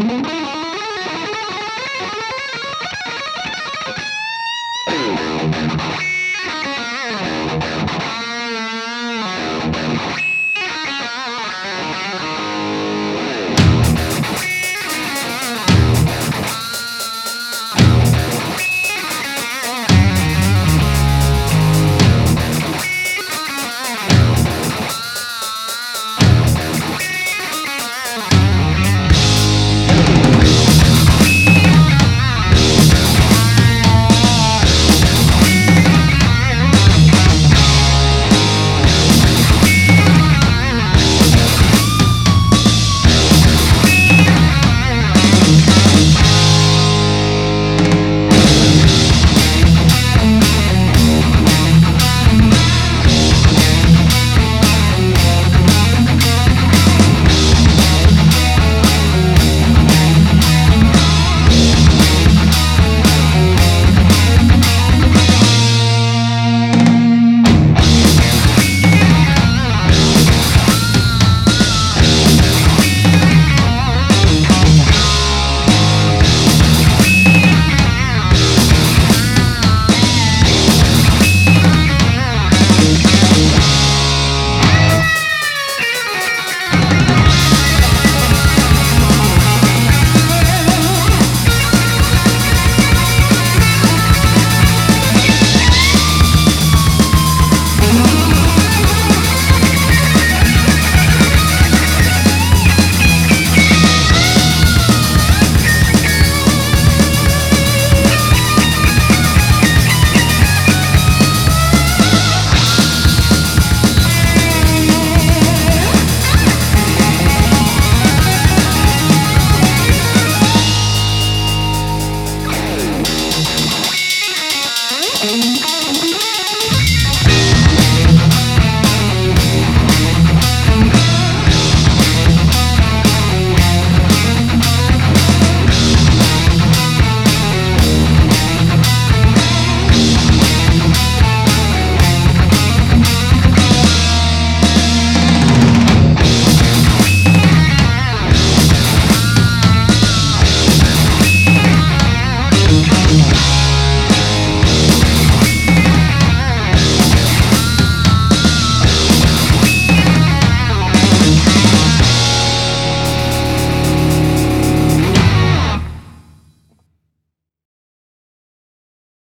Mm-hmm.